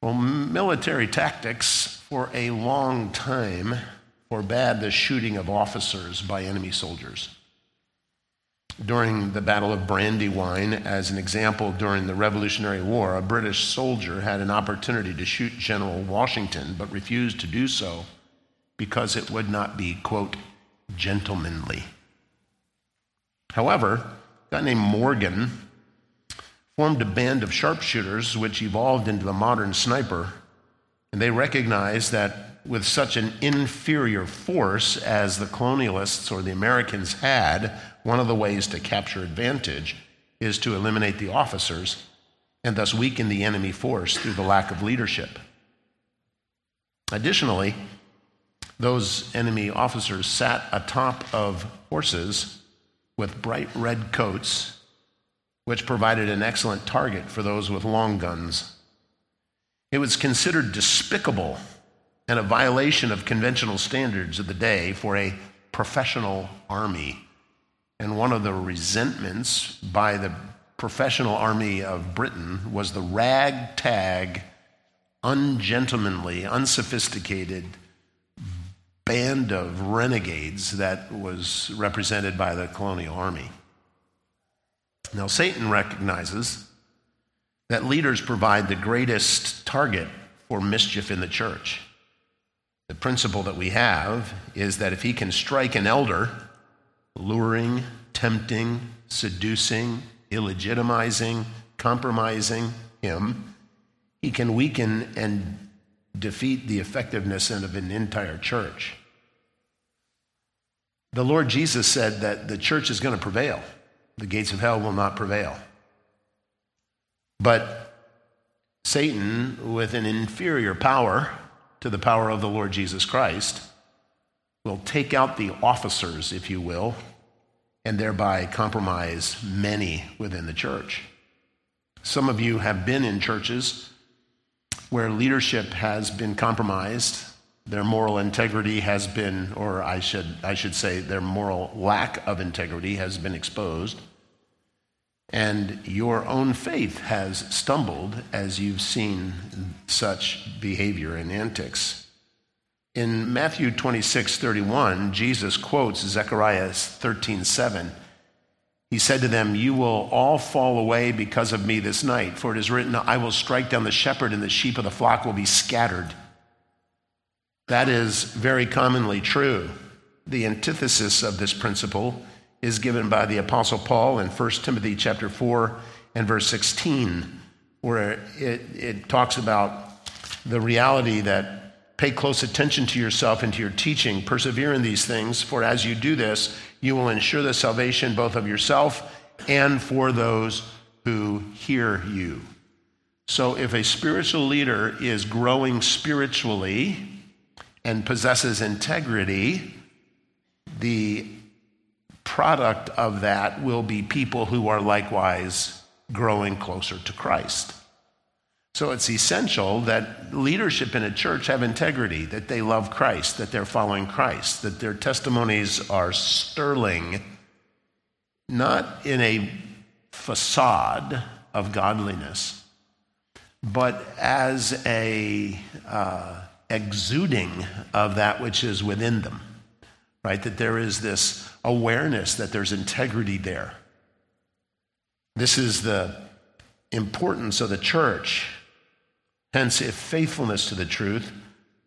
Well, military tactics for a long time forbade the shooting of officers by enemy soldiers. During the Battle of Brandywine, as an example, during the Revolutionary War, a British soldier had an opportunity to shoot General Washington, but refused to do so because it would not be, quote, gentlemanly. However, a guy named Morgan formed a band of sharpshooters which evolved into the modern sniper, and they recognized that with such an inferior force as the colonialists or the Americans had, one of the ways to capture advantage is to eliminate the officers and thus weaken the enemy force through the lack of leadership. Additionally, those enemy officers sat atop of horses with bright red coats, which provided an excellent target for those with long guns. It was considered despicable and a violation of conventional standards of the day for a professional army. And one of the resentments by the professional army of Britain was the ragtag, ungentlemanly, unsophisticated band of renegades that was represented by the colonial army. Now, Satan recognizes that leaders provide the greatest target for mischief in the church. The principle that we have is that if he can strike an elder, luring, tempting, seducing, illegitimizing, compromising him, he can weaken and defeat the effectiveness of an entire church. The Lord Jesus said that the church is going to prevail. The gates of hell will not prevail. But Satan, with an inferior power to the power of the Lord Jesus Christ, will take out the officers, if you will, and thereby compromise many within the church. Some of you have been in churches where leadership has been compromised their moral integrity has been, or I should, I should say, their moral lack of integrity has been exposed. And your own faith has stumbled as you've seen such behavior and antics. In Matthew 26, 31, Jesus quotes Zechariah 13, 7. He said to them, You will all fall away because of me this night, for it is written, I will strike down the shepherd, and the sheep of the flock will be scattered. That is very commonly true. The antithesis of this principle is given by the apostle Paul in 1 Timothy chapter 4 and verse 16 where it, it talks about the reality that pay close attention to yourself and to your teaching, persevere in these things, for as you do this, you will ensure the salvation both of yourself and for those who hear you. So if a spiritual leader is growing spiritually, and possesses integrity, the product of that will be people who are likewise growing closer to Christ. So it's essential that leadership in a church have integrity, that they love Christ, that they're following Christ, that their testimonies are sterling, not in a facade of godliness, but as a uh, exuding of that which is within them, right? That there is this awareness that there's integrity there. This is the importance of the church. Hence, if faithfulness to the truth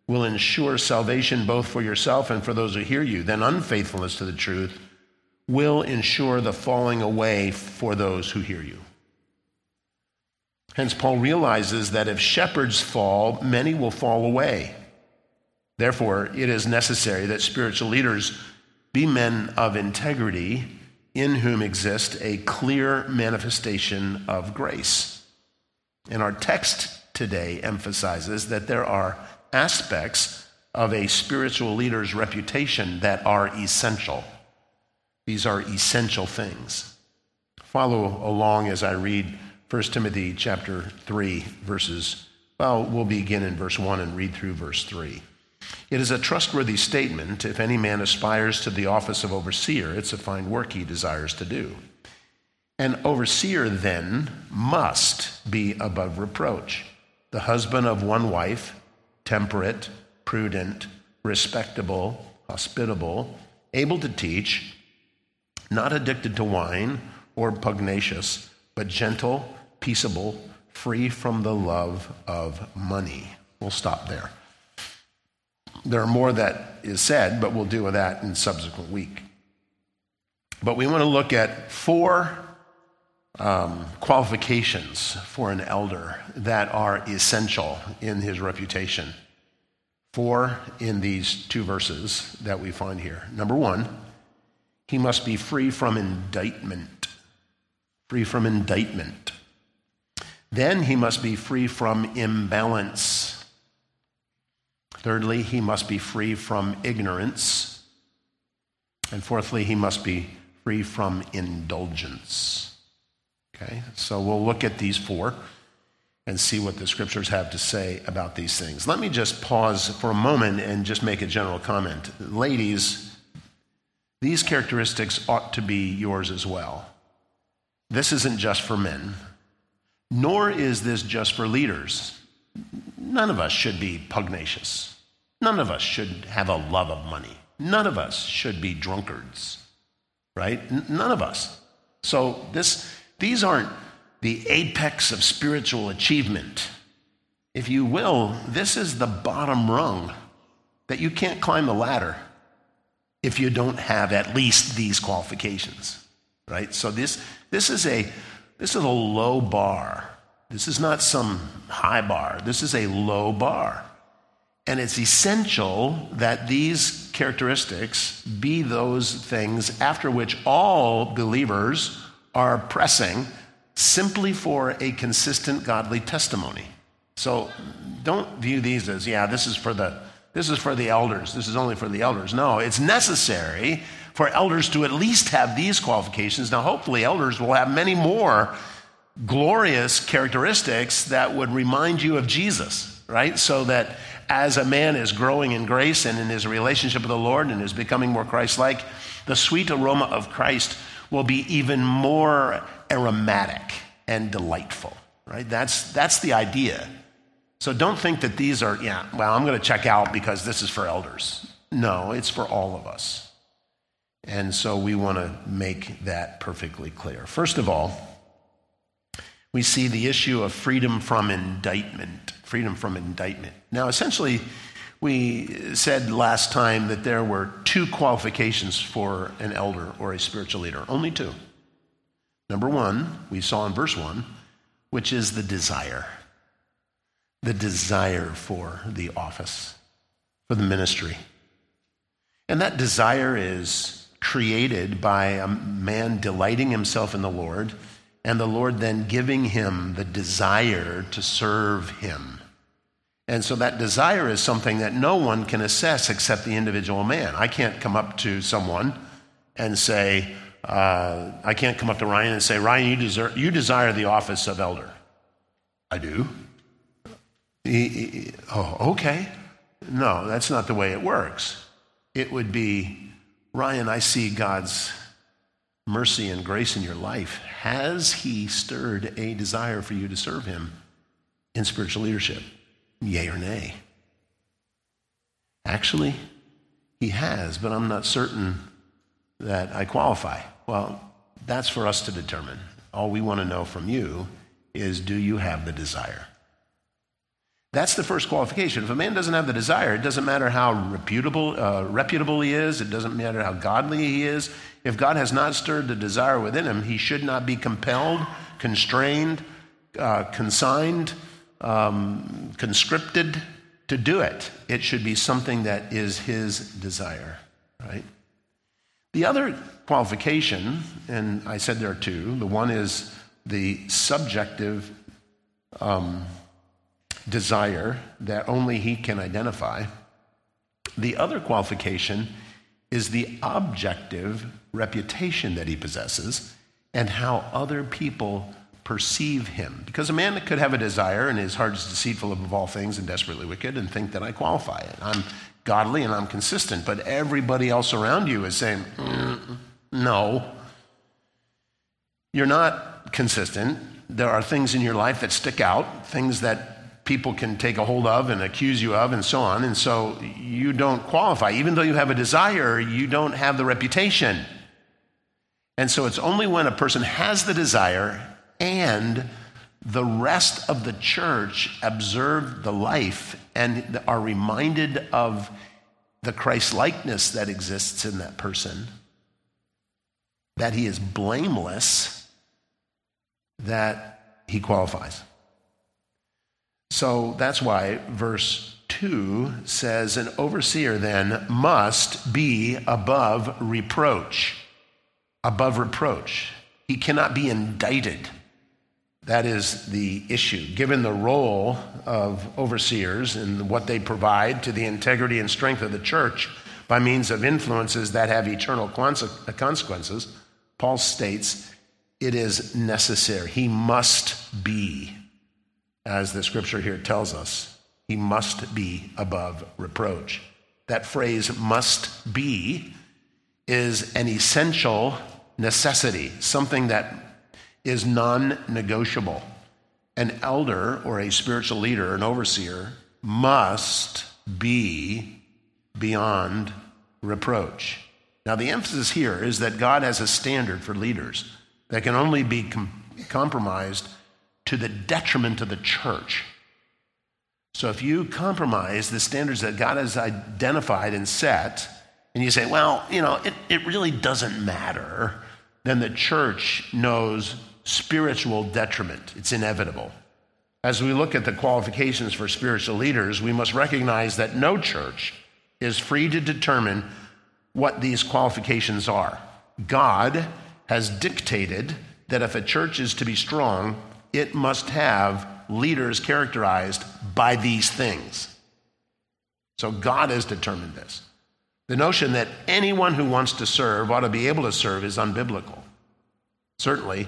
will ensure salvation both for yourself and for those who hear you, then unfaithfulness to the truth will ensure the falling away for those who hear you. Hence, Paul realizes that if shepherds fall, many will fall away. Therefore, it is necessary that spiritual leaders be men of integrity in whom exists a clear manifestation of grace. And our text today emphasizes that there are aspects of a spiritual leader's reputation that are essential. These are essential things. Follow along as I read 1 Timothy chapter 3, verses, well, we'll begin in verse 1 and read through verse 3. It is a trustworthy statement. If any man aspires to the office of overseer, it's a fine work he desires to do. An overseer then must be above reproach, the husband of one wife, temperate, prudent, respectable, hospitable, able to teach, not addicted to wine or pugnacious, but gentle, peaceable, free from the love of money. We'll stop there. There are more that is said, but we'll deal with that in subsequent week. But we want to look at four um, qualifications for an elder that are essential in his reputation. Four in these two verses that we find here. Number one, he must be free from indictment. Free from indictment. Then he must be free from imbalance. Thirdly, he must be free from ignorance. And fourthly, he must be free from indulgence. Okay, so we'll look at these four and see what the scriptures have to say about these things. Let me just pause for a moment and just make a general comment. Ladies, these characteristics ought to be yours as well. This isn't just for men, nor is this just for leaders. None of us should be pugnacious. None of us should have a love of money. None of us should be drunkards right? None of us. So this, these aren't the apex of spiritual achievement. If you will, this is the bottom rung that you can't climb the ladder if you don't have at least these qualifications, right? So this, this is a this is a low bar. This is not some high bar. This is a low bar. And it's essential that these characteristics be those things after which all believers are pressing simply for a consistent godly testimony. So don't view these as, yeah, this is for the this is for the elders. This is only for the elders. No, it's necessary for elders to at least have these qualifications. Now, hopefully, elders will have many more glorious characteristics that would remind you of Jesus, right? So that as a man is growing in grace and in his relationship with the Lord and is becoming more Christ like, the sweet aroma of Christ will be even more aromatic and delightful, right? That's, that's the idea. So don't think that these are, yeah, well, I'm going to check out because this is for elders. No, it's for all of us. And so we want to make that perfectly clear. First of all, we see the issue of freedom from indictment freedom from indictment. Now, essentially, we said last time that there were two qualifications for an elder or a spiritual leader, only two. Number one, we saw in verse one, which is the desire. The desire for the office, for the ministry. And that desire is created by a man delighting himself in the Lord, and the Lord then giving him the desire to serve him. And so that desire is something that no one can assess except the individual man. I can't come up to someone and say, uh, I can't come up to Ryan and say, Ryan, you, deserve, you desire the office of elder. I do. He, he, oh, okay. No, that's not the way it works. It would be, Ryan, I see God's mercy and grace in your life. Has He stirred a desire for you to serve Him in spiritual leadership? Yay or nay? Actually, he has, but I'm not certain that I qualify. Well, that's for us to determine. All we want to know from you is do you have the desire? That's the first qualification. If a man doesn't have the desire, it doesn't matter how reputable, uh, reputable he is, it doesn't matter how godly he is. If God has not stirred the desire within him, he should not be compelled, constrained, uh, consigned um, conscripted to do it. It should be something that is his desire, right? The other qualification, and I said there are two, the one is the subjective um, desire that only he can identify. The other qualification is the objective reputation that he possesses and how other people perceive him. Because a man could have a desire and his heart is deceitful above all things and desperately wicked and think that I qualify it. I'm godly and I'm consistent, but everybody else around you is saying, mm, no, you're not consistent. There are things in your life that stick out, things that people can take a hold of and accuse you of and so on. And so you don't qualify. Even though you have a desire, you don't have the reputation. And so it's only when a person has the desire and the rest of the church observe the life and are reminded of the Christ likeness that exists in that person, that he is blameless, that he qualifies. So that's why verse 2 says, An overseer then must be above reproach. Above reproach. He cannot be indicted. That is the issue. Given the role of overseers and what they provide to the integrity and strength of the church by means of influences that have eternal consequences, Paul states it is necessary. He must be as the scripture here tells us, he must be above reproach. That phrase, must be, is an essential necessity, something that is non negotiable. An elder or a spiritual leader, an overseer, must be beyond reproach. Now, the emphasis here is that God has a standard for leaders that can only be com- compromised to the detriment of the church. So if you compromise the standards that God has identified and set, and you say, well, you know, it, it really doesn't matter, then the church knows spiritual detriment. It's inevitable. As we look at the qualifications for spiritual leaders, we must recognize that no church is free to determine what these qualifications are. God has dictated that if a church is to be strong, it must have leaders characterized by these things. So God has determined this. The notion that anyone who wants to serve ought to be able to serve is unbiblical. Certainly,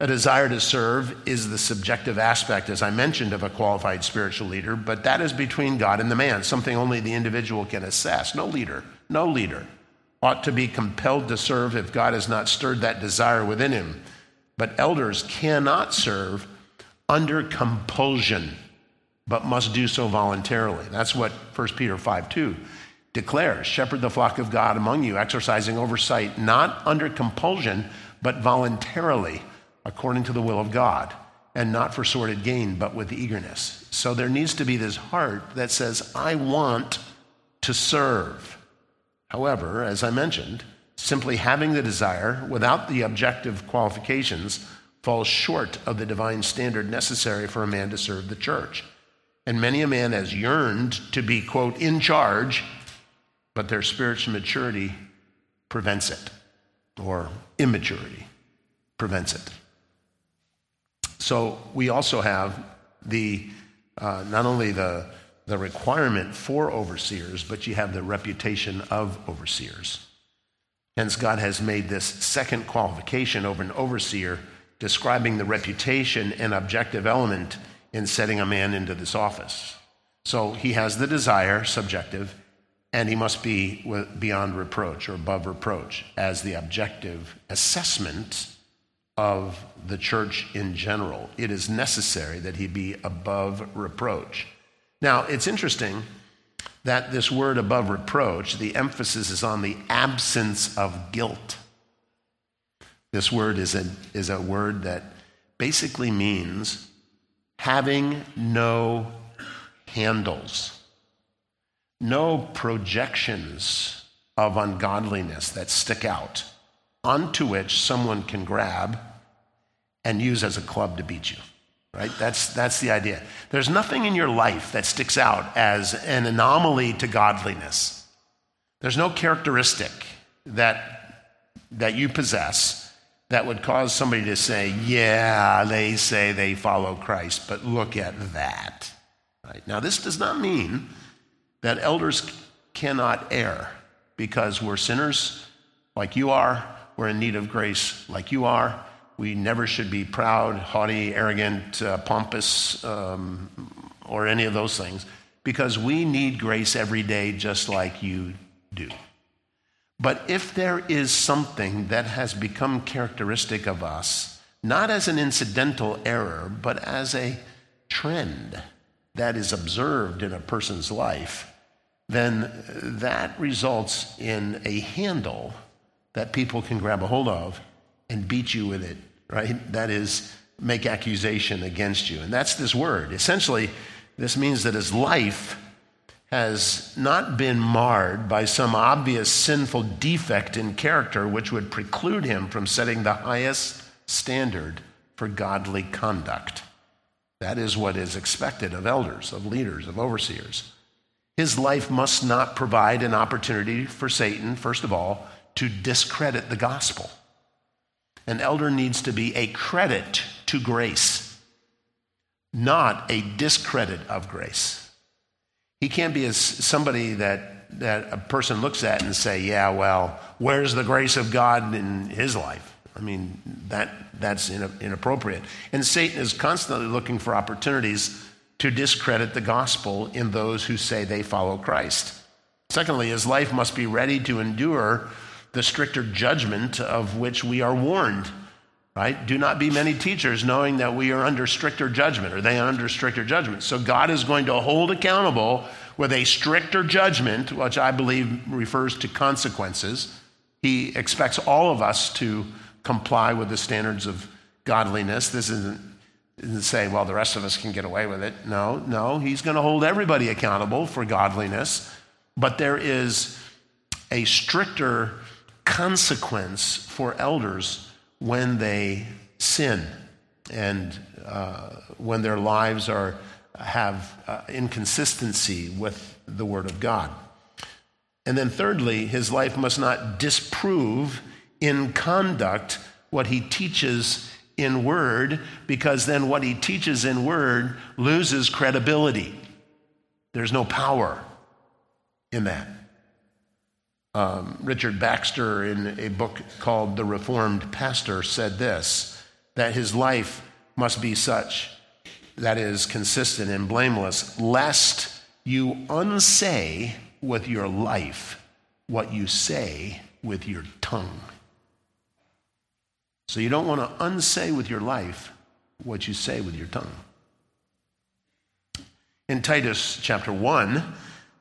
a desire to serve is the subjective aspect, as I mentioned, of a qualified spiritual leader, but that is between God and the man, something only the individual can assess. No leader, no leader ought to be compelled to serve if God has not stirred that desire within him. But elders cannot serve under compulsion, but must do so voluntarily. That's what 1 Peter 5 2 declares Shepherd the flock of God among you, exercising oversight, not under compulsion, but voluntarily, according to the will of God, and not for sordid gain, but with eagerness. So there needs to be this heart that says, I want to serve. However, as I mentioned, simply having the desire without the objective qualifications falls short of the divine standard necessary for a man to serve the church. And many a man has yearned to be, quote, in charge, but their spiritual maturity prevents it, or immaturity prevents it. So we also have the uh, not only the the requirement for overseers, but you have the reputation of overseers. Hence, God has made this second qualification over an overseer, describing the reputation and objective element in setting a man into this office. So he has the desire, subjective, and he must be beyond reproach or above reproach as the objective assessment of the church in general. It is necessary that he be above reproach. Now, it's interesting that this word above reproach, the emphasis is on the absence of guilt. This word is a, is a word that basically means having no handles, no projections of ungodliness that stick out onto which someone can grab and use as a club to beat you right? That's, that's the idea. There's nothing in your life that sticks out as an anomaly to godliness. There's no characteristic that, that you possess that would cause somebody to say, yeah, they say they follow Christ, but look at that. Right? Now, this does not mean that elders cannot err because we're sinners like you are, we're in need of grace like you are, we never should be proud, haughty, arrogant, uh, pompous, um, or any of those things, because we need grace every day just like you do. But if there is something that has become characteristic of us, not as an incidental error, but as a trend that is observed in a person's life, then that results in a handle that people can grab a hold of and beat you with it, right? That is, make accusation against you. And that's this word. Essentially, this means that his life has not been marred by some obvious sinful defect in character which would preclude him from setting the highest standard for godly conduct. That is what is expected of elders, of leaders, of overseers. His life must not provide an opportunity for Satan, first of all, to discredit the gospel. An elder needs to be a credit to grace, not a discredit of grace. He can't be as somebody that, that a person looks at and say, yeah, well, where's the grace of God in his life? I mean, that, that's inappropriate. And Satan is constantly looking for opportunities to discredit the gospel in those who say they follow Christ. Secondly, his life must be ready to endure the stricter judgment of which we are warned. Right? Do not be many teachers knowing that we are under stricter judgment or they are under stricter judgment. So God is going to hold accountable with a stricter judgment, which I believe refers to consequences. He expects all of us to comply with the standards of godliness. This isn't and say, well, the rest of us can get away with it. No, no, he's going to hold everybody accountable for godliness, but there is a stricter consequence for elders when they sin and uh, when their lives are, have uh, inconsistency with the Word of God. And then, thirdly, his life must not disprove in conduct what he teaches in word because then what he teaches in word loses credibility. There's no power in that. Um, Richard Baxter, in a book called The Reformed Pastor, said this that his life must be such that is consistent and blameless, lest you unsay with your life what you say with your tongue. So you don't want to unsay with your life what you say with your tongue. In Titus chapter 1,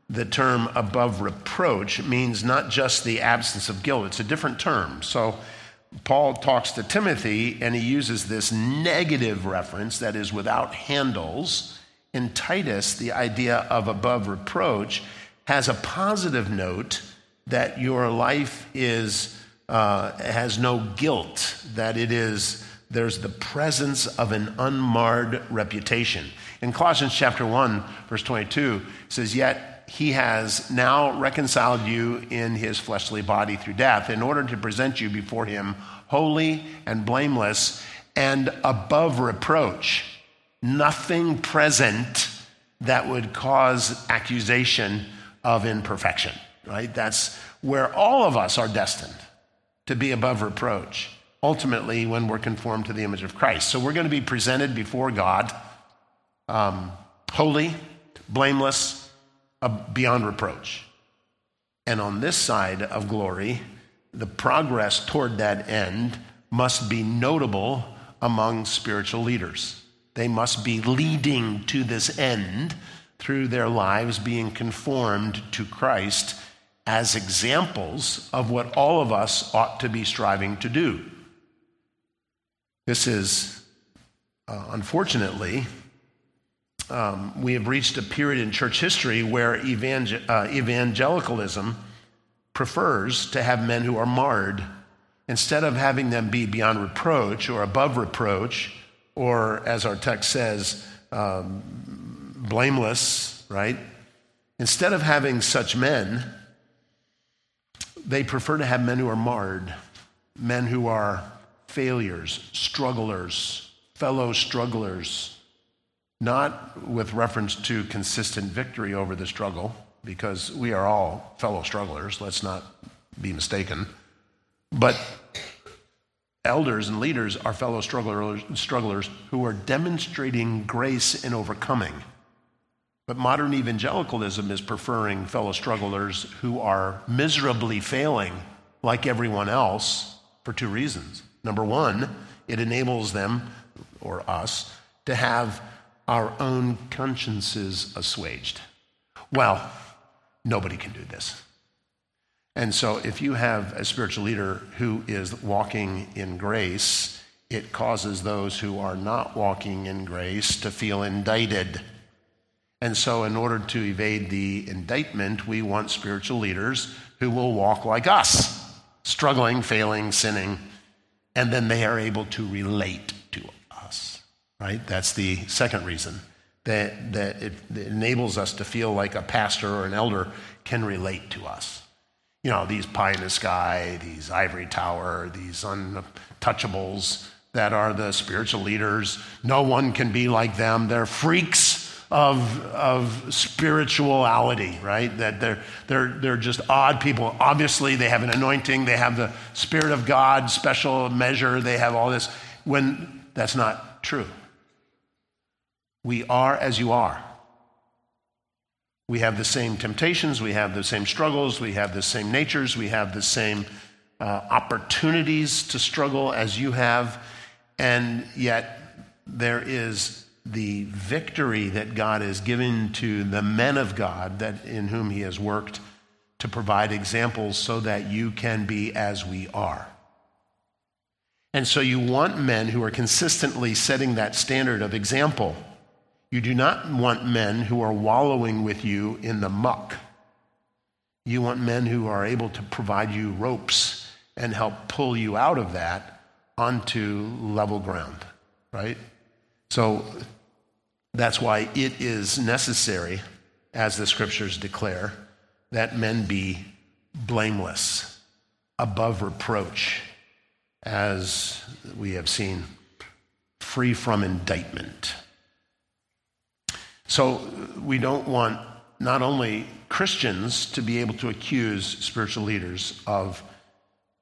the term above reproach means not just the absence of guilt, it's a different term. So Paul talks to Timothy and he uses this negative reference that is without handles. In Titus, the idea of above reproach has a positive note that your life is uh, has no guilt, that it is, there's the presence of an unmarred reputation. In Colossians chapter 1, verse 22, it says, Yet he has now reconciled you in his fleshly body through death in order to present you before him holy and blameless and above reproach. Nothing present that would cause accusation of imperfection, right? That's where all of us are destined to be above reproach, ultimately, when we're conformed to the image of Christ. So we're going to be presented before God um, holy, blameless, beyond reproach. And on this side of glory, the progress toward that end must be notable among spiritual leaders. They must be leading to this end through their lives being conformed to Christ as examples of what all of us ought to be striving to do. This is, uh, unfortunately, um, we have reached a period in church history where evangel- uh, evangelicalism prefers to have men who are marred instead of having them be beyond reproach or above reproach, or as our text says, um, blameless, right? Instead of having such men, they prefer to have men who are marred, men who are failures, strugglers, fellow strugglers, not with reference to consistent victory over the struggle, because we are all fellow strugglers, let's not be mistaken. But elders and leaders are fellow strugglers, strugglers who are demonstrating grace in overcoming. But modern evangelicalism is preferring fellow strugglers who are miserably failing like everyone else for two reasons. Number one, it enables them or us to have our own consciences assuaged. Well, nobody can do this. And so, if you have a spiritual leader who is walking in grace, it causes those who are not walking in grace to feel indicted. And so, in order to evade the indictment, we want spiritual leaders who will walk like us, struggling, failing, sinning, and then they are able to relate right? That's the second reason that, that it, enables us to feel like a pastor or an elder can relate to us. You know, these pie in the sky, these ivory tower, these untouchables that are the spiritual leaders. No one can be like them. They're freaks of, of spirituality, right? That they're, they're, they're just odd people. Obviously, they have an anointing, they have the Spirit of God, special measure, they have all this. When that's not true. We are as you are. We have the same temptations, we have the same struggles, we have the same natures, we have the same uh, opportunities to struggle as you have, and yet there is the victory that God has given to the men of God that in whom he has worked to provide examples so that you can be as we are. And so you want men who are consistently setting that standard of example. You do not want men who are wallowing with you in the muck. You want men who are able to provide you ropes and help pull you out of that onto level ground, right? So that's why it is necessary, as the scriptures declare, that men be blameless, above reproach, as we have seen, free from indictment. So we don't want not only Christians to be able to accuse spiritual leaders of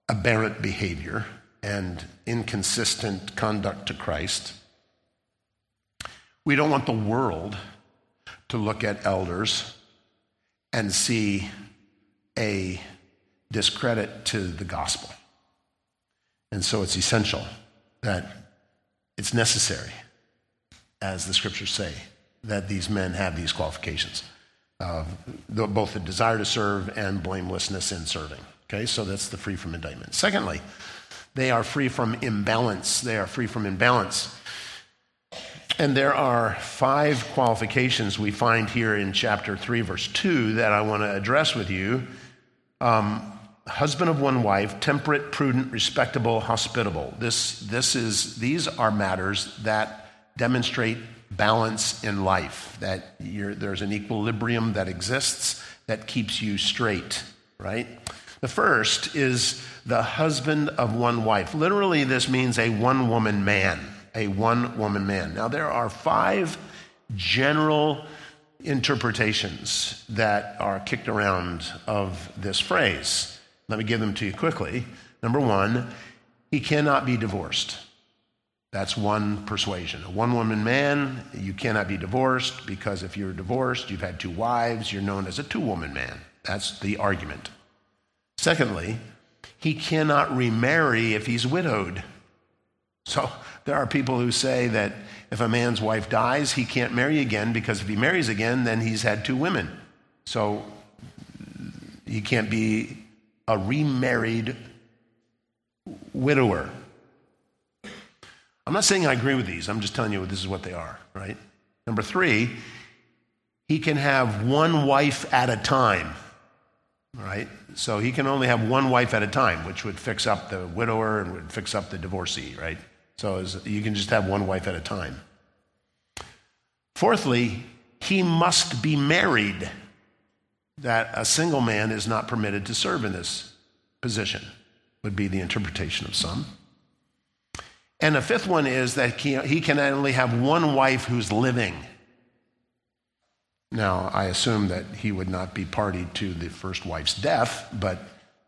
aberrant behavior and inconsistent conduct to Christ we don't want the world to look at elders and see a discredit to the gospel. And so it's essential that it's necessary, as the scriptures say, that these men have these qualifications uh, both the desire to serve and blamelessness in serving. Okay, so that's the free from indictment. Secondly, they are free from imbalance. They are free from imbalance. And there are five qualifications we find here in chapter 3, verse 2, that I want to address with you. Um, husband of one wife, temperate, prudent, respectable, hospitable. This, this is, these are matters that demonstrate balance in life, that there's an equilibrium that exists that keeps you straight, right? The first is the husband of one wife. Literally, this means a one woman man a one woman man. Now, there are five general interpretations that are kicked around of this phrase. Let me give them to you quickly. Number one, he cannot be divorced. That's one persuasion. A one woman man, you cannot be divorced because if you're divorced, you've had two wives, you're known as a two woman man. That's the argument. Secondly, he cannot remarry if he's widowed. So there are people who say that if a man's wife dies, he can't marry again because if he marries again, then he's had two women. So he can't be a remarried widower. I'm not saying I agree with these, I'm just telling you this is what they are, right? Number three, he can have one wife at a time, right? So he can only have one wife at a time, which would fix up the widower and would fix up the divorcee, right? So you can just have one wife at a time. Fourthly, he must be married. That a single man is not permitted to serve in this position, would be the interpretation of some. And the fifth one is that he can only have one wife who's living. Now, I assume that he would not be party to the first wife's death, but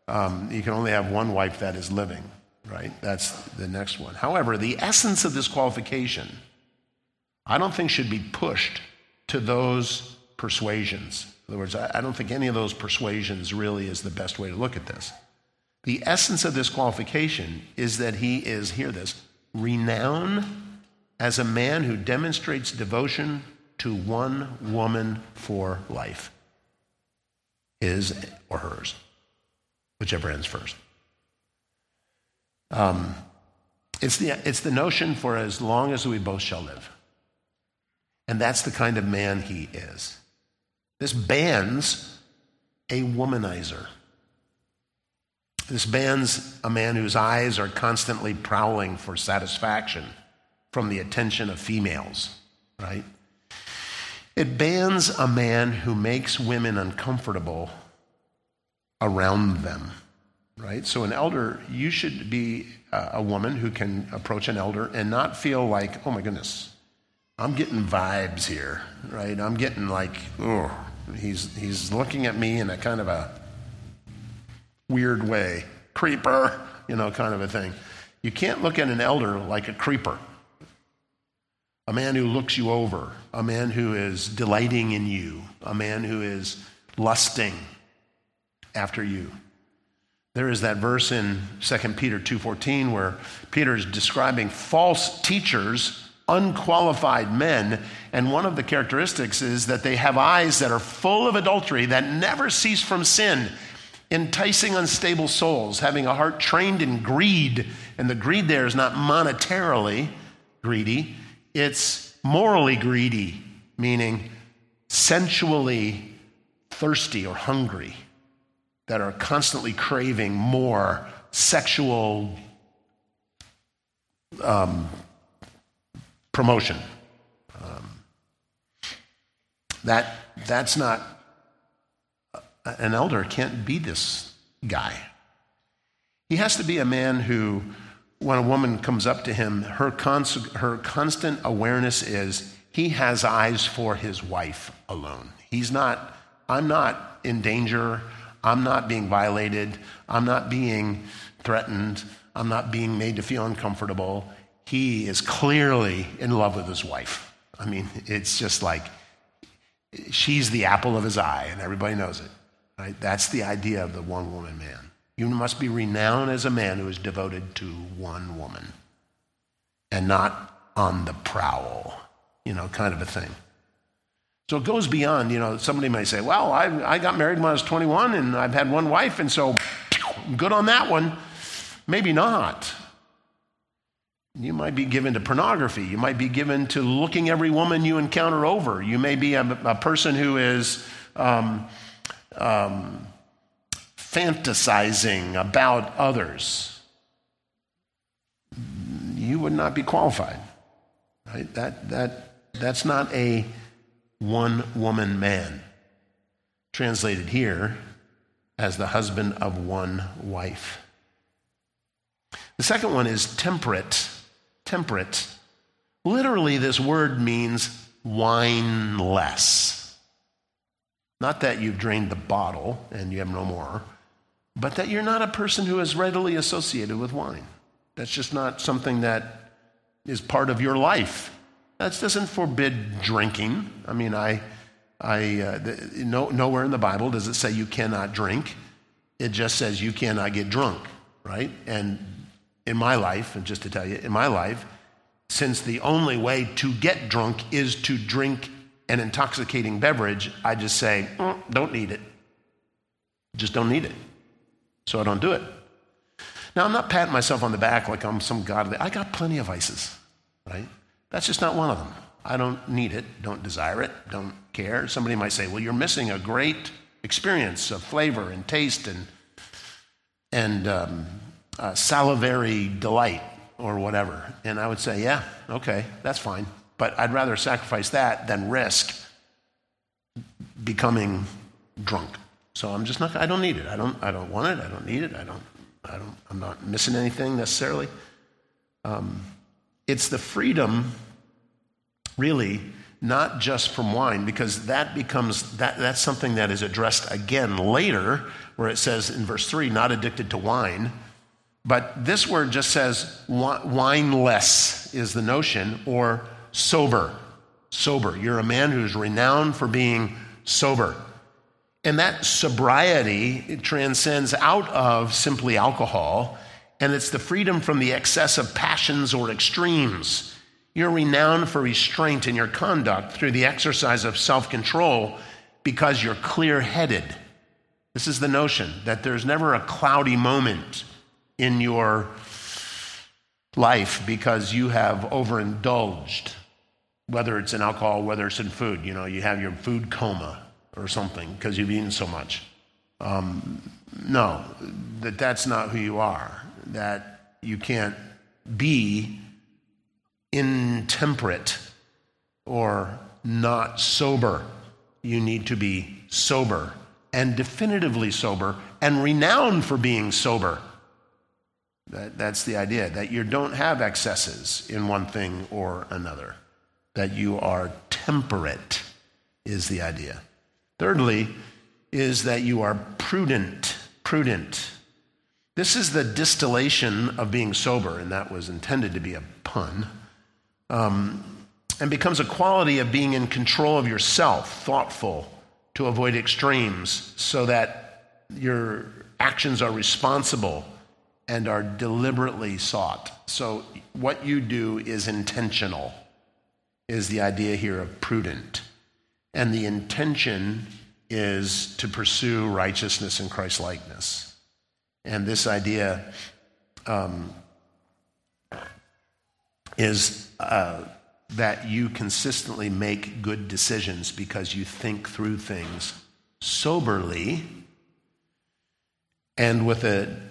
um, he can only have one wife that is living right? That's the next one. However, the essence of this qualification, I don't think should be pushed to those persuasions. In other words, I don't think any of those persuasions really is the best way to look at this. The essence of this qualification is that he is, hear this, renown as a man who demonstrates devotion to one woman for life, his or hers, whichever ends first. Um, it's, the, it's the notion for as long as we both shall live. And that's the kind of man he is. This bans a womanizer. This bans a man whose eyes are constantly prowling for satisfaction from the attention of females, right? It bans a man who makes women uncomfortable around them, right? So, an elder, you should be uh, a woman who can approach an elder and not feel like, oh my goodness, I'm getting vibes here, right? I'm getting like, oh, he's, he's looking at me in a kind of a weird way. Creeper, you know, kind of a thing. You can't look at an elder like a creeper. A man who looks you over, a man who is delighting in you, a man who is lusting after you. There is that verse in 2 Peter 2:14 where Peter is describing false teachers, unqualified men, and one of the characteristics is that they have eyes that are full of adultery that never cease from sin, enticing unstable souls, having a heart trained in greed, and the greed there is not monetarily greedy, it's morally greedy, meaning sensually thirsty or hungry that are constantly craving more sexual um, promotion. Um, that, that's not, an elder can't be this guy. He has to be a man who, when a woman comes up to him, her, cons- her constant awareness is he has eyes for his wife alone. He's not, I'm not in danger. I'm not being violated. I'm not being threatened. I'm not being made to feel uncomfortable. He is clearly in love with his wife. I mean, it's just like she's the apple of his eye, and everybody knows it. Right? That's the idea of the one woman man. You must be renowned as a man who is devoted to one woman and not on the prowl, you know, kind of a thing. So it goes beyond, you know, somebody may say, well, I, I got married when I was 21 and I've had one wife, and so good on that one. Maybe not. You might be given to pornography. You might be given to looking every woman you encounter over. You may be a, a person who is um, um, fantasizing about others. You would not be qualified. Right? That, that, that's not a one woman man, translated here as the husband of one wife. The second one is temperate. Temperate. Literally, this word means wine less. Not that you've drained the bottle and you have no more, but that you're not a person who is readily associated with wine. That's just not something that is part of your life. That doesn't forbid drinking. I mean, I, I, uh, the, no, nowhere in the Bible does it say you cannot drink. It just says you cannot get drunk, right? And in my life, and just to tell you, in my life, since the only way to get drunk is to drink an intoxicating beverage, I just say, mm, don't need it. Just don't need it. So I don't do it. Now, I'm not patting myself on the back like I'm some godly. I got plenty of vices, right? That's just not one of them. I don't need it, don't desire it, don't care. Somebody might say, well, you're missing a great experience of flavor and taste and, and um, uh, salivary delight or whatever. And I would say, yeah, okay, that's fine. But I'd rather sacrifice that than risk becoming drunk. So I'm just not, I don't need it. I don't, I don't want it. I don't need it. I don't, I don't, I'm not missing anything necessarily. Um, it's the freedom, really, not just from wine, because that becomes, that, that's something that is addressed again later, where it says in verse 3, not addicted to wine. But this word just says wineless is the notion, or sober. Sober. You're a man who's renowned for being sober. And that sobriety transcends out of simply alcohol and it's the freedom from the excess of passions or extremes. You're renowned for restraint in your conduct through the exercise of self control because you're clear headed. This is the notion that there's never a cloudy moment in your life because you have overindulged, whether it's in alcohol, whether it's in food. You know, you have your food coma or something because you've eaten so much. Um, no, that that's not who you are. That you can't be intemperate or not sober. You need to be sober and definitively sober and renowned for being sober. That, that's the idea, that you don't have excesses in one thing or another, that you are temperate, is the idea. Thirdly, is that you are prudent. Prudent. This is the distillation of being sober, and that was intended to be a pun, um, and becomes a quality of being in control of yourself, thoughtful, to avoid extremes, so that your actions are responsible and are deliberately sought. So, what you do is intentional, is the idea here of prudent. And the intention is to pursue righteousness and Christ likeness. And this idea um, is uh, that you consistently make good decisions because you think through things soberly and with an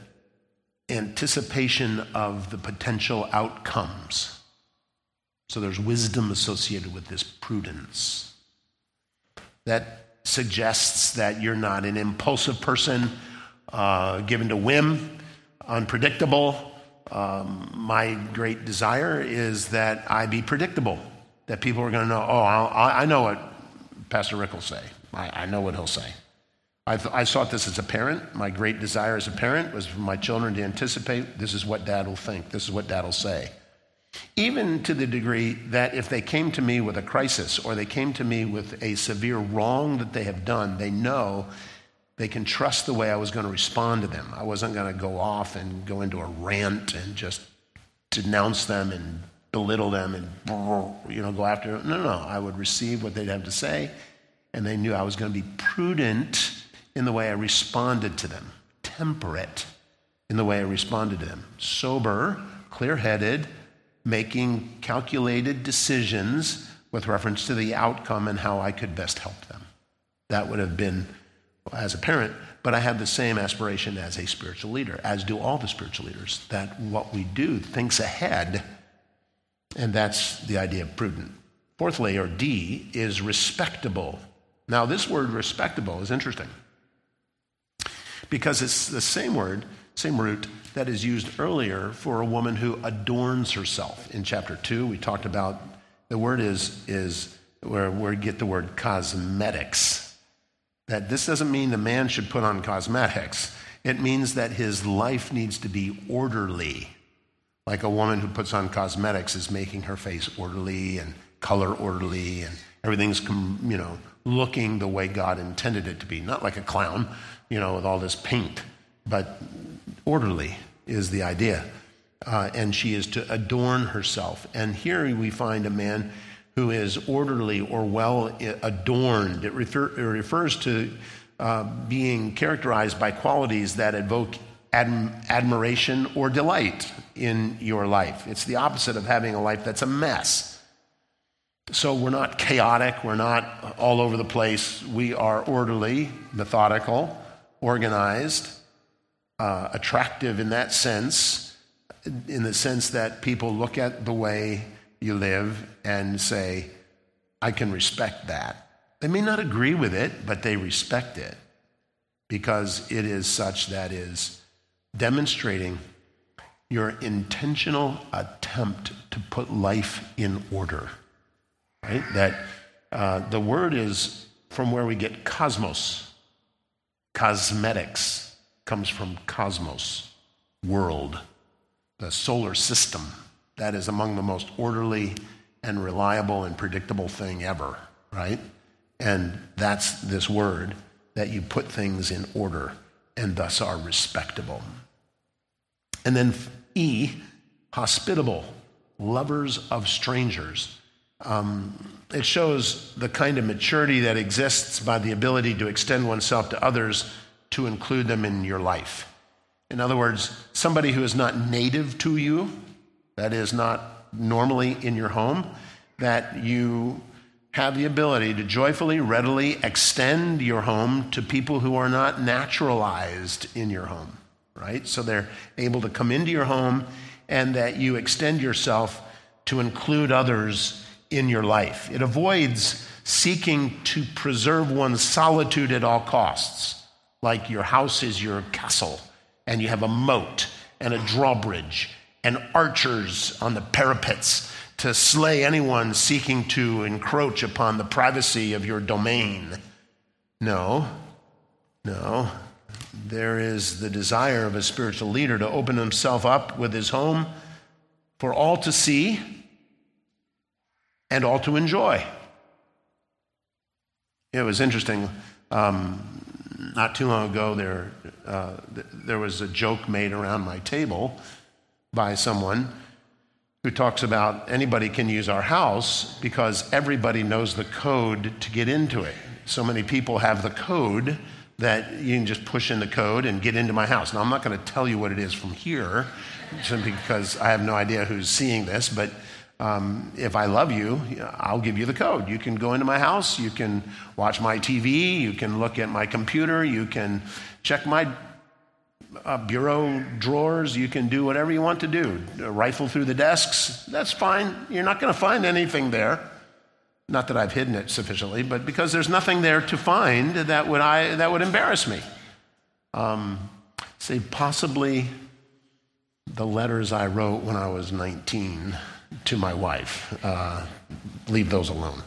anticipation of the potential outcomes. So there's wisdom associated with this prudence. That suggests that you're not an impulsive person, uh, given to whim, unpredictable, um, my great desire is that I be predictable, that people are going to know, oh, i i know what Pastor Rick will say. I, I know what he'll say. I, th- I sought this as a parent. My great desire as a parent was for my children to anticipate this is what dad will think, this is what dad will say. Even to the degree that if they came to me with a crisis or they came to me with a severe wrong that they have done, they know they can trust the way I was going to respond to them. I wasn't going to go off and go into a rant and just denounce them and belittle them and you know go after them. No, no, I would receive what they'd have to say, and they knew I was going to be prudent in the way I responded to them, temperate in the way I responded to them, sober, clear-headed, making calculated decisions with reference to the outcome and how I could best help them. That would have been as a parent, but I have the same aspiration as a spiritual leader, as do all the spiritual leaders, that what we do thinks ahead, and that's the idea of prudent. Fourthly, or D, is respectable. Now, this word respectable is interesting because it's the same word, same root that is used earlier for a woman who adorns herself. In chapter 2, we talked about the word is, is where we get the word cosmetics that this doesn't mean the man should put on cosmetics. It means that his life needs to be orderly. Like a woman who puts on cosmetics is making her face orderly and color orderly and everything's, you know, looking the way God intended it to be. Not like a clown, you know, with all this paint, but orderly is the idea. Uh, and she is to adorn herself. And here we find a man who is orderly or well adorned. It, refer, it refers to uh, being characterized by qualities that evoke adm- admiration or delight in your life. It's the opposite of having a life that's a mess. So we're not chaotic, we're not all over the place. We are orderly, methodical, organized, uh, attractive in that sense, in the sense that people look at the way you live and say, I can respect that. They may not agree with it, but they respect it because it is such that is demonstrating your intentional attempt to put life in order. Right? That uh, the word is from where we get cosmos. Cosmetics comes from cosmos, world, the solar system that is among the most orderly and reliable and predictable thing ever, right? And that's this word that you put things in order and thus are respectable. And then E, hospitable. lovers of strangers. Um, it shows the kind of maturity that exists by the ability to extend oneself to others to include them in your life. In other words, somebody who is not native to you, that is not normally in your home, that you have the ability to joyfully, readily extend your home to people who are not naturalized in your home, right? So they're able to come into your home and that you extend yourself to include others in your life. It avoids seeking to preserve one's solitude at all costs, like your house is your castle and you have a moat and a drawbridge and archers on the parapets to slay anyone seeking to encroach upon the privacy of your domain. No, no. There is the desire of a spiritual leader to open himself up with his home for all to see and all to enjoy. It was interesting. Um, not too long ago, there, uh, there was a joke made around my table by someone who talks about anybody can use our house because everybody knows the code to get into it. So many people have the code that you can just push in the code and get into my house. Now, I'm not going to tell you what it is from here because I have no idea who's seeing this, but um, if I love you, I'll give you the code. You can go into my house, you can watch my TV, you can look at my computer, you can check my uh, bureau drawers. You can do whatever you want to do. Rifle through the desks. That's fine. You're not going to find anything there. Not that I've hidden it sufficiently, but because there's nothing there to find that would, I, that would embarrass me. Um, say, possibly the letters I wrote when I was 19 to my wife. Uh, leave those alone.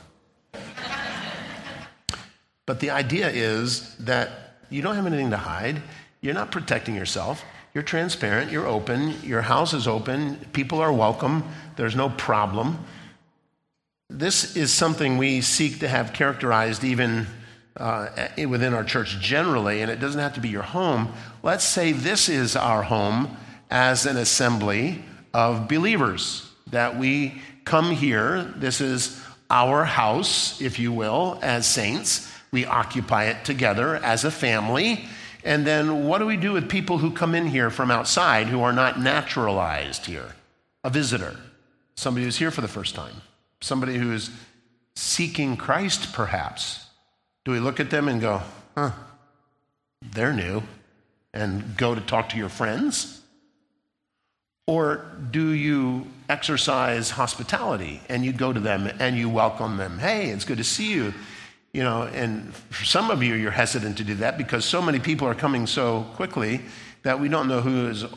but the idea is that you don't have anything to hide. You're not protecting yourself. You're transparent, you're open, your house is open, people are welcome, there's no problem. This is something we seek to have characterized even uh, within our church generally, and it doesn't have to be your home. Let's say this is our home as an assembly of believers, that we come here. This is our house, if you will, as saints. We occupy it together as a family. And then what do we do with people who come in here from outside who are not naturalized here? A visitor, somebody who's here for the first time, somebody who's seeking Christ, perhaps. Do we look at them and go, huh, they're new, and go to talk to your friends? Or do you exercise hospitality and you go to them and you welcome them? Hey, it's good to see you. You know, and for some of you, you're hesitant to do that because so many people are coming so quickly that we don't know who is uh,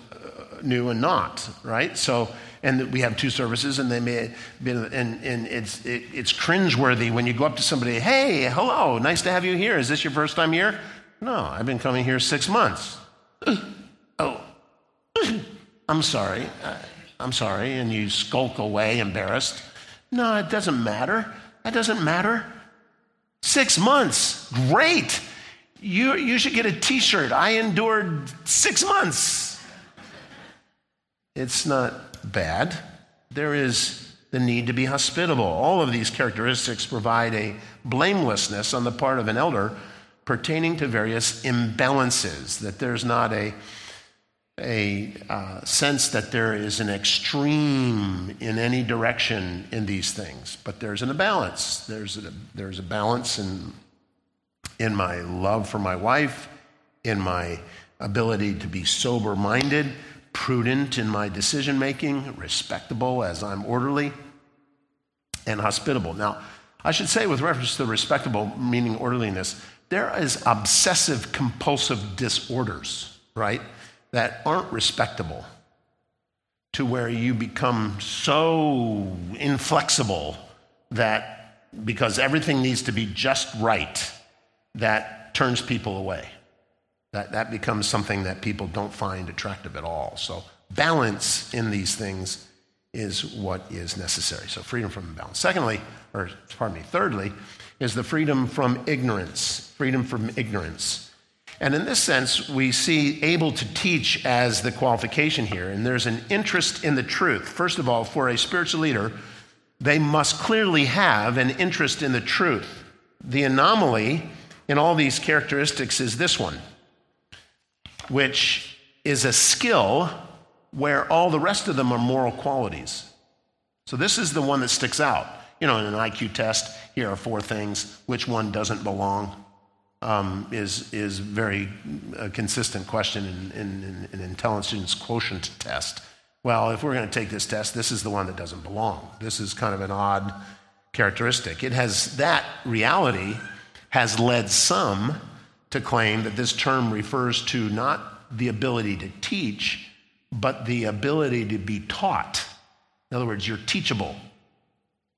new and not, right? So, and we have two services, and they may be, and, and it's it, it's cringeworthy when you go up to somebody, hey, hello, nice to have you here. Is this your first time here? No, I've been coming here six months. oh, I'm sorry, I'm sorry, and you skulk away embarrassed. No, it doesn't matter. That doesn't matter. Six months. Great. You, you should get a t shirt. I endured six months. It's not bad. There is the need to be hospitable. All of these characteristics provide a blamelessness on the part of an elder pertaining to various imbalances, that there's not a a uh, sense that there is an extreme in any direction in these things, but there's an, a balance. There's a, there's a balance in, in my love for my wife, in my ability to be sober minded, prudent in my decision making, respectable as I'm orderly, and hospitable. Now, I should say, with reference to respectable, meaning orderliness, there is obsessive compulsive disorders, right? That aren't respectable to where you become so inflexible that because everything needs to be just right, that turns people away. That, that becomes something that people don't find attractive at all. So, balance in these things is what is necessary. So, freedom from imbalance. Secondly, or pardon me, thirdly, is the freedom from ignorance. Freedom from ignorance. And in this sense, we see able to teach as the qualification here. And there's an interest in the truth. First of all, for a spiritual leader, they must clearly have an interest in the truth. The anomaly in all these characteristics is this one, which is a skill where all the rest of them are moral qualities. So this is the one that sticks out. You know, in an IQ test, here are four things. Which one doesn't belong? Um, is is very uh, consistent question in, in, in, intelligence quotient test. Well, if we're going to take this test, this is the one that doesn't belong. This is kind of an odd characteristic. It has that reality has led some to claim that this term refers to not the ability to teach, but the ability to be taught. In other words, you're teachable.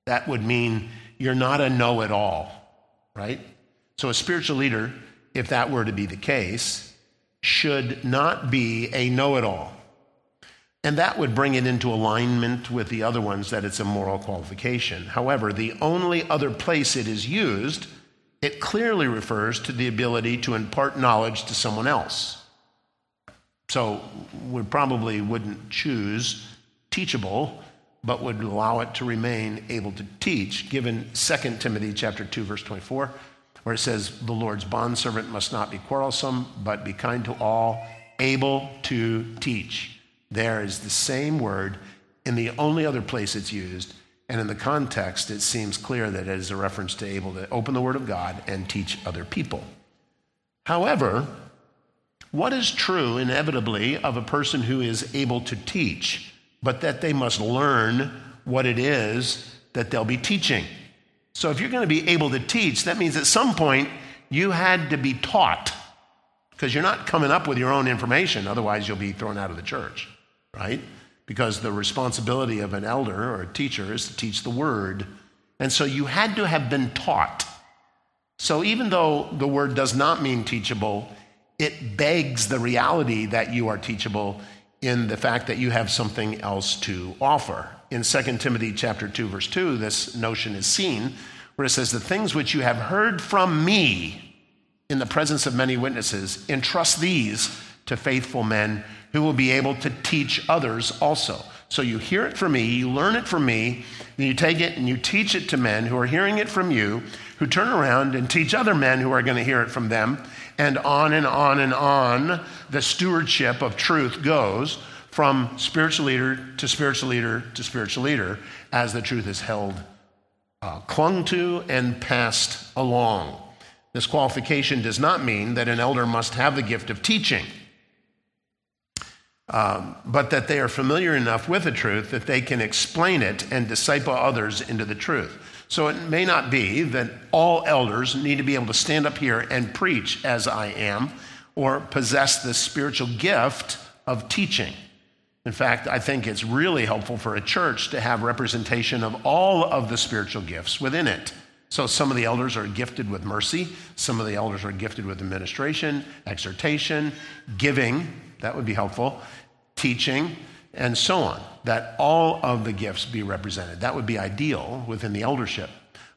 That would mean you're not a know it all, right? So, a spiritual leader, if that were to be the case, should not be a know it all. And that would bring it into alignment with the other ones that it's a moral qualification. However, the only other place it is used, it clearly refers to the ability to impart knowledge to someone else. So we probably wouldn't choose teachable, but would allow it to remain able to teach, given 2 Timothy chapter 2, verse 24, where it says, The Lord's bondservant must not be quarrelsome, but be kind to all, able to teach. There is the same word in the only other place it's used. And in the context, it seems clear that it is a reference to able to open the Word of God and teach other people. However, what is true inevitably of a person who is able to teach, but that they must learn what it is that they'll be teaching? So, if you're going to be able to teach, that means at some point you had to be taught because you're not coming up with your own information, otherwise, you'll be thrown out of the church, right? Because the responsibility of an elder or a teacher is to teach the word. And so you had to have been taught. So even though the word does not mean teachable, it begs the reality that you are teachable in the fact that you have something else to offer. In 2 Timothy chapter 2 verse 2, this notion is seen where it says the things which you have heard from me in the presence of many witnesses, entrust these to faithful men who will be able to teach others also. So you hear it from me, you learn it from me, and you take it and you teach it to men who are hearing it from you, who turn around and teach other men who are going to hear it from them and on and on and on the stewardship of truth goes from spiritual leader to spiritual leader to spiritual leader as the truth is held, uh, clung to, and passed along. This qualification does not mean that an elder must have the gift of teaching, um, but that they are familiar enough with the truth that they can explain it and disciple others into the truth. So it may not be that all elders need to be able to stand up here and preach as I am or possess the spiritual gift of teaching. In fact, I think it's really helpful for a church to have representation of all of the spiritual gifts within it. So some of the elders are gifted with mercy, some of the elders are gifted with administration, exhortation, giving, that would be helpful, teaching, and so on, that all of the gifts be represented. That would be ideal within the eldership.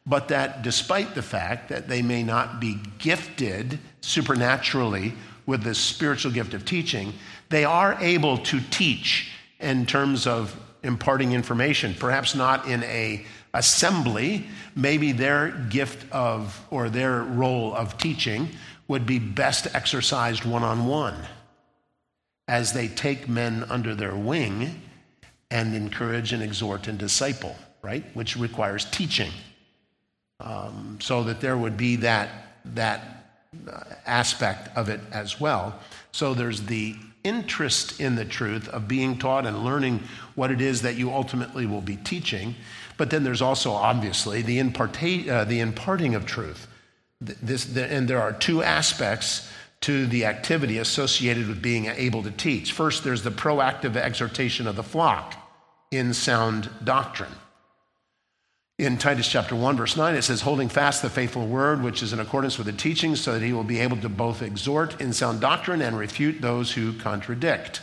But that despite the fact that they may not be gifted supernaturally with the spiritual gift of teaching, they are able to teach in terms of imparting information, perhaps not in a assembly, maybe their gift of or their role of teaching would be best exercised one on one as they take men under their wing and encourage and exhort and disciple, right? Which requires teaching. Um, so that there would be that, that uh, aspect of it as well. So there's the interest in the truth of being taught and learning what it is that you ultimately will be teaching. But then there's also, obviously, the, imparta- uh, the imparting of truth. This, the, and there are two aspects to the activity associated with being able to teach. First, there's the proactive exhortation of the flock in sound doctrine. In Titus chapter 1, verse 9, it says, holding fast the faithful word, which is in accordance with the teaching, so that he will be able to both exhort in sound doctrine and refute those who contradict.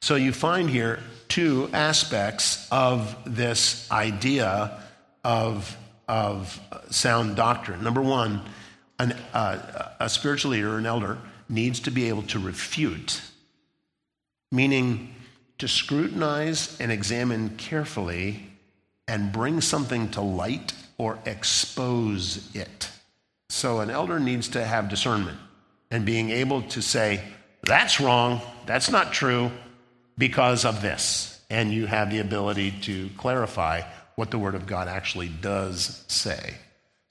So you find here two aspects of this idea of, of sound doctrine. Number one, an, uh, a spiritual leader, an elder, needs to be able to refute, meaning to scrutinize and examine carefully and bring something to light or expose it. So an elder needs to have discernment and being able to say, that's wrong, that's not true because of this. And you have the ability to clarify what the Word of God actually does say.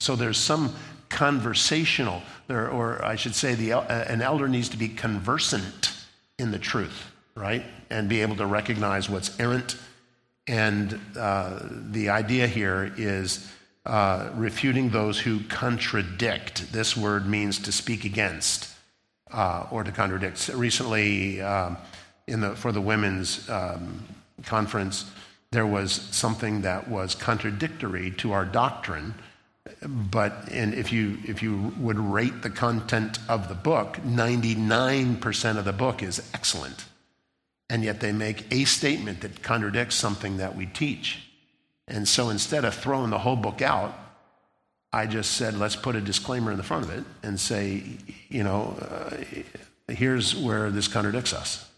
So there's some conversational, or I should say, the, uh, an elder needs to be conversant in the truth, right? And be able to recognize what's errant. And uh, the idea here is uh, refuting those who contradict. This word means to speak against uh, or to contradict. Recently, um, in the, for the women's um, conference, there was something that was contradictory to our doctrine. But and if you if you would rate the content of the book, 99% of the book is excellent. And yet they make a statement that contradicts something that we teach. And so instead of throwing the whole book out, I just said, let's put a disclaimer in the front of it and say, you know, uh, here's where this contradicts us.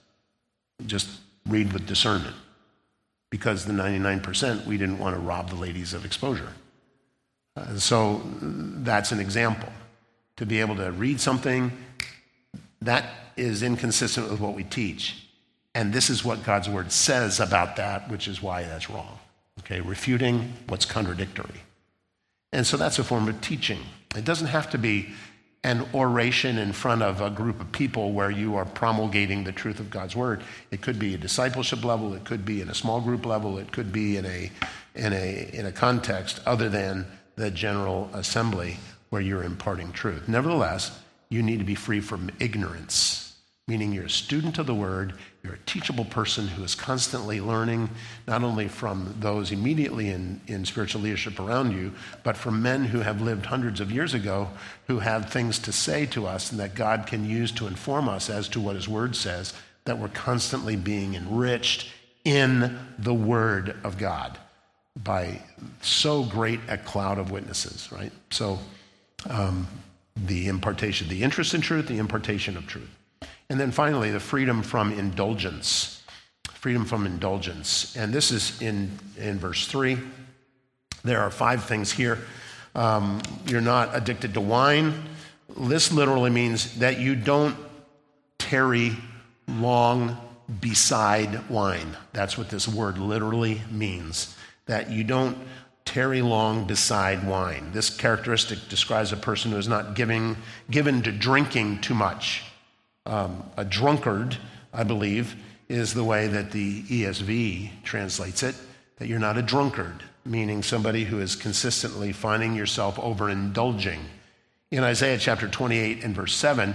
Just read with discernment. Because the 99%, we didn't want to rob the ladies of exposure. Uh, so that's an example. To be able to read something that is inconsistent with what we teach. And this is what God's word says about that, which is why that's wrong. Okay, refuting what's contradictory. And so that's a form of teaching. It doesn't have to be an oration in front of a group of people where you are promulgating the truth of God's word. It could be a discipleship level, it could be in a small group level, it could be in a, in a, in a context other than the general assembly where you're imparting truth. Nevertheless, you need to be free from ignorance meaning you're a student of the word, you're a teachable person who is constantly learning, not only from those immediately in, in spiritual leadership around you, but from men who have lived hundreds of years ago who have things to say to us and that God can use to inform us as to what his word says, that we're constantly being enriched in the word of God by so great a cloud of witnesses, right? So, um, the impartation, the interest in truth, the impartation of truth. And then finally, the freedom from indulgence. Freedom from indulgence. And this is in, in verse 3. There are five things here. Um, you're not addicted to wine. This literally means that you don't tarry long beside wine. That's what this word literally means. That you don't tarry long beside wine. This characteristic describes a person who is not giving, given to drinking too much. Um, a drunkard, I believe, is the way that the ESV translates it, that you're not a drunkard, meaning somebody who is consistently finding yourself overindulging. In Isaiah chapter 28 and verse 7,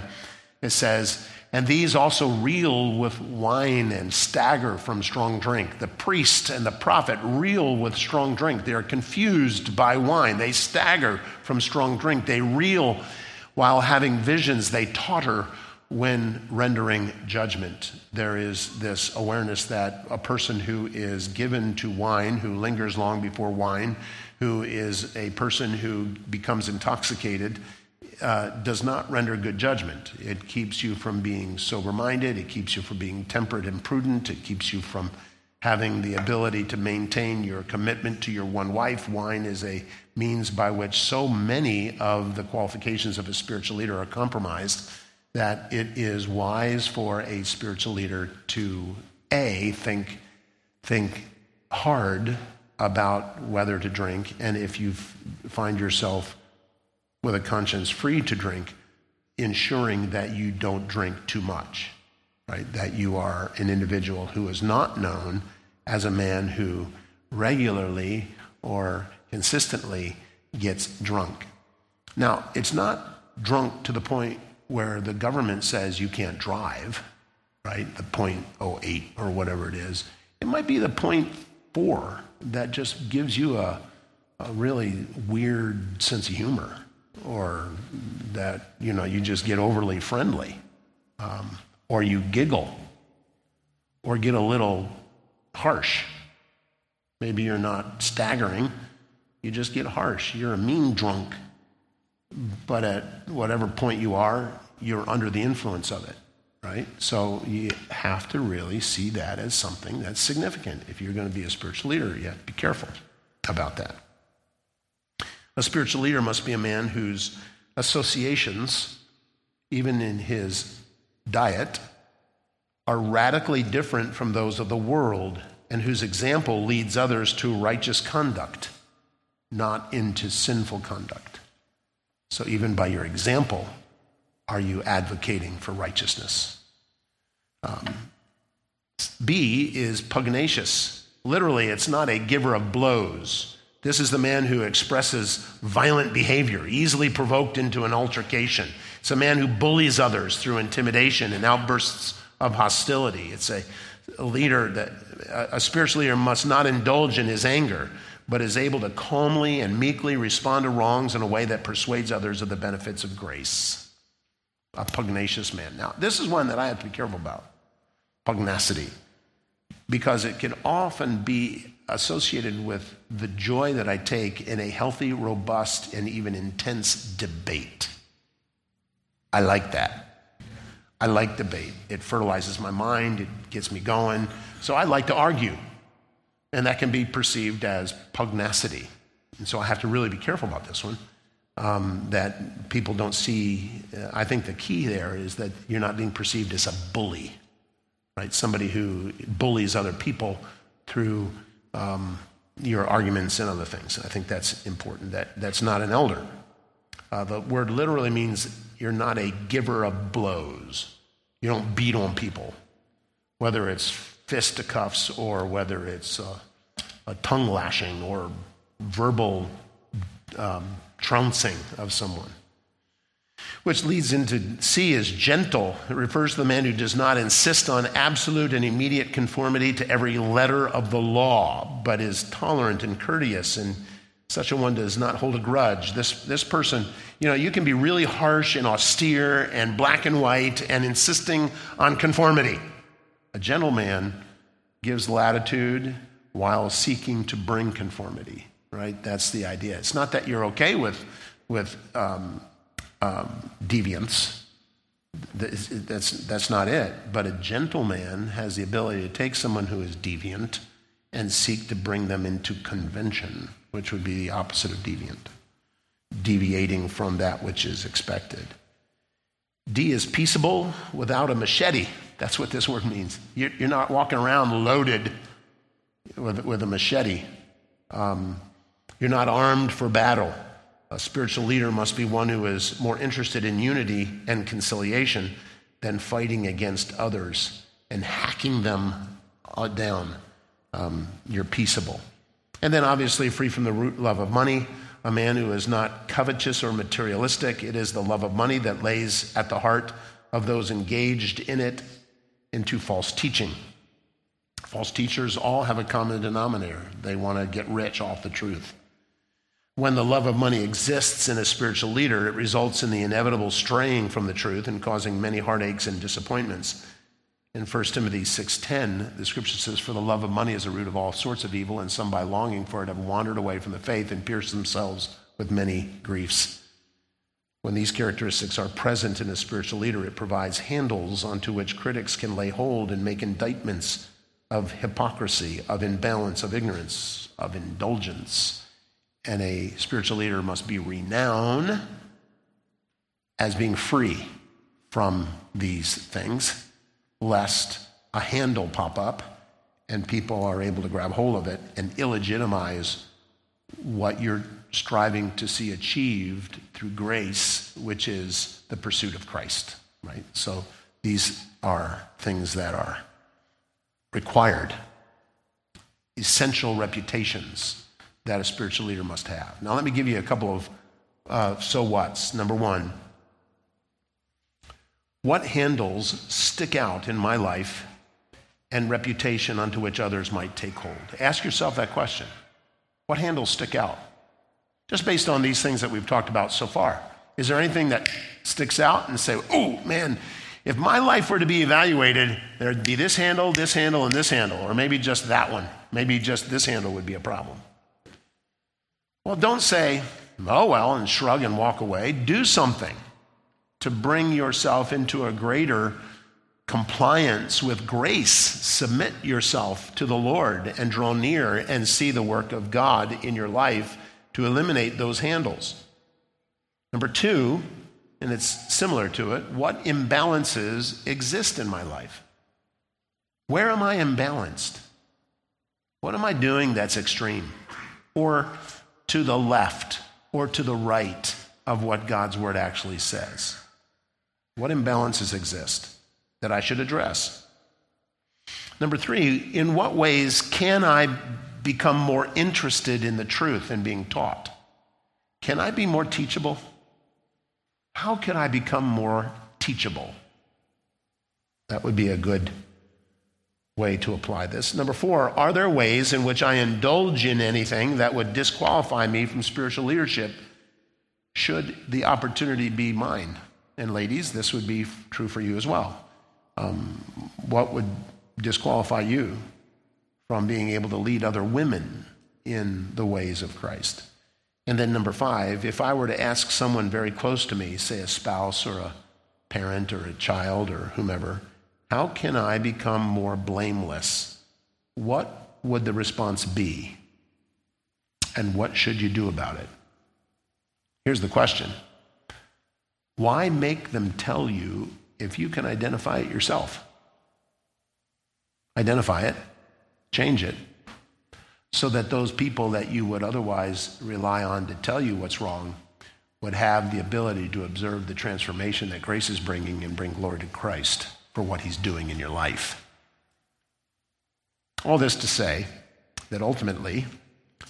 it says, And these also reel with wine and stagger from strong drink. The priest and the prophet reel with strong drink. They are confused by wine. They stagger from strong drink. They reel while having visions. They totter when rendering judgment. There is this awareness that a person who is given to wine, who lingers long before wine, who is a person who becomes intoxicated, uh, does not render good judgment. It keeps you from being sober minded, it keeps you from being temperate and prudent, it keeps you from having the ability to maintain your commitment to your one wife. Wine is a means by which so many of the qualifications of a spiritual leader are compromised that it is wise for a spiritual leader to a think think hard about whether to drink and if you find yourself with a conscience free to drink ensuring that you don't drink too much right that you are an individual who is not known as a man who regularly or consistently gets drunk now it's not drunk to the point where the government says you can't drive, right? The 0.08 or whatever it is. It might be the 0.4 that just gives you a, a really weird sense of humor or that, you know, you just get overly friendly um, or you giggle or get a little harsh. Maybe you're not staggering, you just get harsh. You're a mean drunk but at whatever point you are, you're under the influence of it, right? So you have to really see that as something that's significant. If you're going to be a spiritual leader, you have to be careful about that. A spiritual leader must be a man whose associations, even in his diet, are radically different from those of the world and whose example leads others to righteous conduct, not into sinful conduct. So, even by your example, are you advocating for righteousness? Um, B is pugnacious. Literally, it's not a giver of blows. This is the man who expresses violent behavior, easily provoked into an altercation. It's a man who bullies others through intimidation and outbursts of hostility. It's a, leader that a spiritual leader must not indulge in his anger, but is able to calmly and meekly respond to wrongs in a way that persuades others of the benefits of grace. A pugnacious man. Now, this is one that I have to be careful about pugnacity, because it can often be associated with the joy that I take in a healthy, robust, and even intense debate. I like that. I like debate. It fertilizes my mind, it gets me going. So I like to argue. And that can be perceived as pugnacity. And so I have to really be careful about this one. Um, that people don't see. Uh, I think the key there is that you're not being perceived as a bully, right? Somebody who bullies other people through um, your arguments and other things. I think that's important. That that's not an elder. Uh, the word literally means you're not a giver of blows. You don't beat on people, whether it's fisticuffs or whether it's a, a tongue lashing or verbal um, trouncing of someone. Which leads into C is gentle. It refers to the man who does not insist on absolute and immediate conformity to every letter of the law, but is tolerant and courteous and such a one does not hold a grudge. This, this person, you know, you can be really harsh and austere and black and white and insisting on conformity. A gentleman gives latitude while seeking to bring conformity, right? That's the idea. It's not that you're okay with, with um, um, deviance. That's, that's not it. But a gentleman has the ability to take someone who is deviant and seek to bring them into convention which would be the opposite of deviant, deviating from that which is expected. D is peaceable without a machete. That's what this word means. You're, not walking around loaded with, a machete. Um, you're not armed for battle. A spiritual leader must be one who is more interested in unity and conciliation than fighting against others and hacking them uh, down. Um, you're peaceable. And then, obviously, free from the root love of money, a man who is not covetous or materialistic. It is the love of money that lays at the heart of those engaged in it into false teaching. False teachers all have a common denominator they want to get rich off the truth. When the love of money exists in a spiritual leader, it results in the inevitable straying from the truth and causing many heartaches and disappointments. In 1 Timothy 6:10, the scripture says, "For the love of money is a root of all sorts of evil, and some by longing for it have wandered away from the faith and pierced themselves with many griefs." When these characteristics are present in a spiritual leader, it provides handles onto which critics can lay hold and make indictments of hypocrisy, of imbalance, of ignorance, of indulgence. And a spiritual leader must be renowned as being free from these things lest a handle pop up and people are able to grab hold of it and illegitimize what you're striving to see achieved through grace, which is the pursuit of Christ, right? So these are things that are required, essential reputations that a spiritual leader must have. Now, let me give you a couple of uh, so what's. Number one, what handles stick out in my life and reputation unto which others might take hold? Ask yourself that question. What handles stick out? Just based on these things that we've talked about so far. Is there anything that sticks out and say, oh man, if my life were to be evaluated, there'd be this handle, this handle, and this handle, or maybe just that one. Maybe just this handle would be a problem. Well, don't say, oh, well, and shrug and walk away. Do something to bring yourself into a greater compliance with grace. Submit yourself to the Lord and draw near and see the work of God in your life to eliminate those handles. Number two, and it's similar to it, what imbalances exist in my life? Where am I imbalanced? What am I doing that's extreme? Or to the left or to the right of what God's word actually says? What imbalances exist that I should address? Number three, in what ways can I become more interested in the truth and being taught? Can I be more teachable? How can I become more teachable? That would be a good way to apply this. Number four, are there ways in which I indulge in anything that would disqualify me from spiritual leadership should the opportunity be mine? And ladies, this would be true for you as well. Um, what would disqualify you from being able to lead other women in the ways of Christ? And then, number five, if I were to ask someone very close to me, say a spouse or a parent or a child or whomever, how can I become more blameless? What would the response be? And what should you do about it? Here's the question Why make them tell you if you can identify it yourself? Identify it, change it, so that those people that you would otherwise rely on to tell you what's wrong would have the ability to observe the transformation that grace is bringing and bring glory to Christ for what he's doing in your life. All this to say that ultimately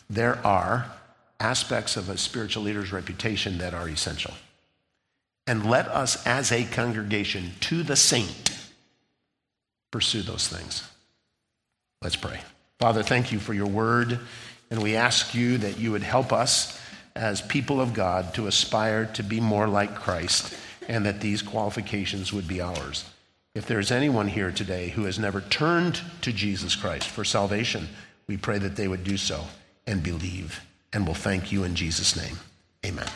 there are aspects of a spiritual leader's reputation that are essential. And let us as a congregation to the saint pursue those things. Let's pray. Father, thank you for your word, and we ask you that you would help us as people of God to aspire to be more like Christ, and that these qualifications would be ours. If there's anyone here today who has never turned to Jesus Christ for salvation, we pray that they would do so and believe. And we'll thank you in Jesus' name. Amen.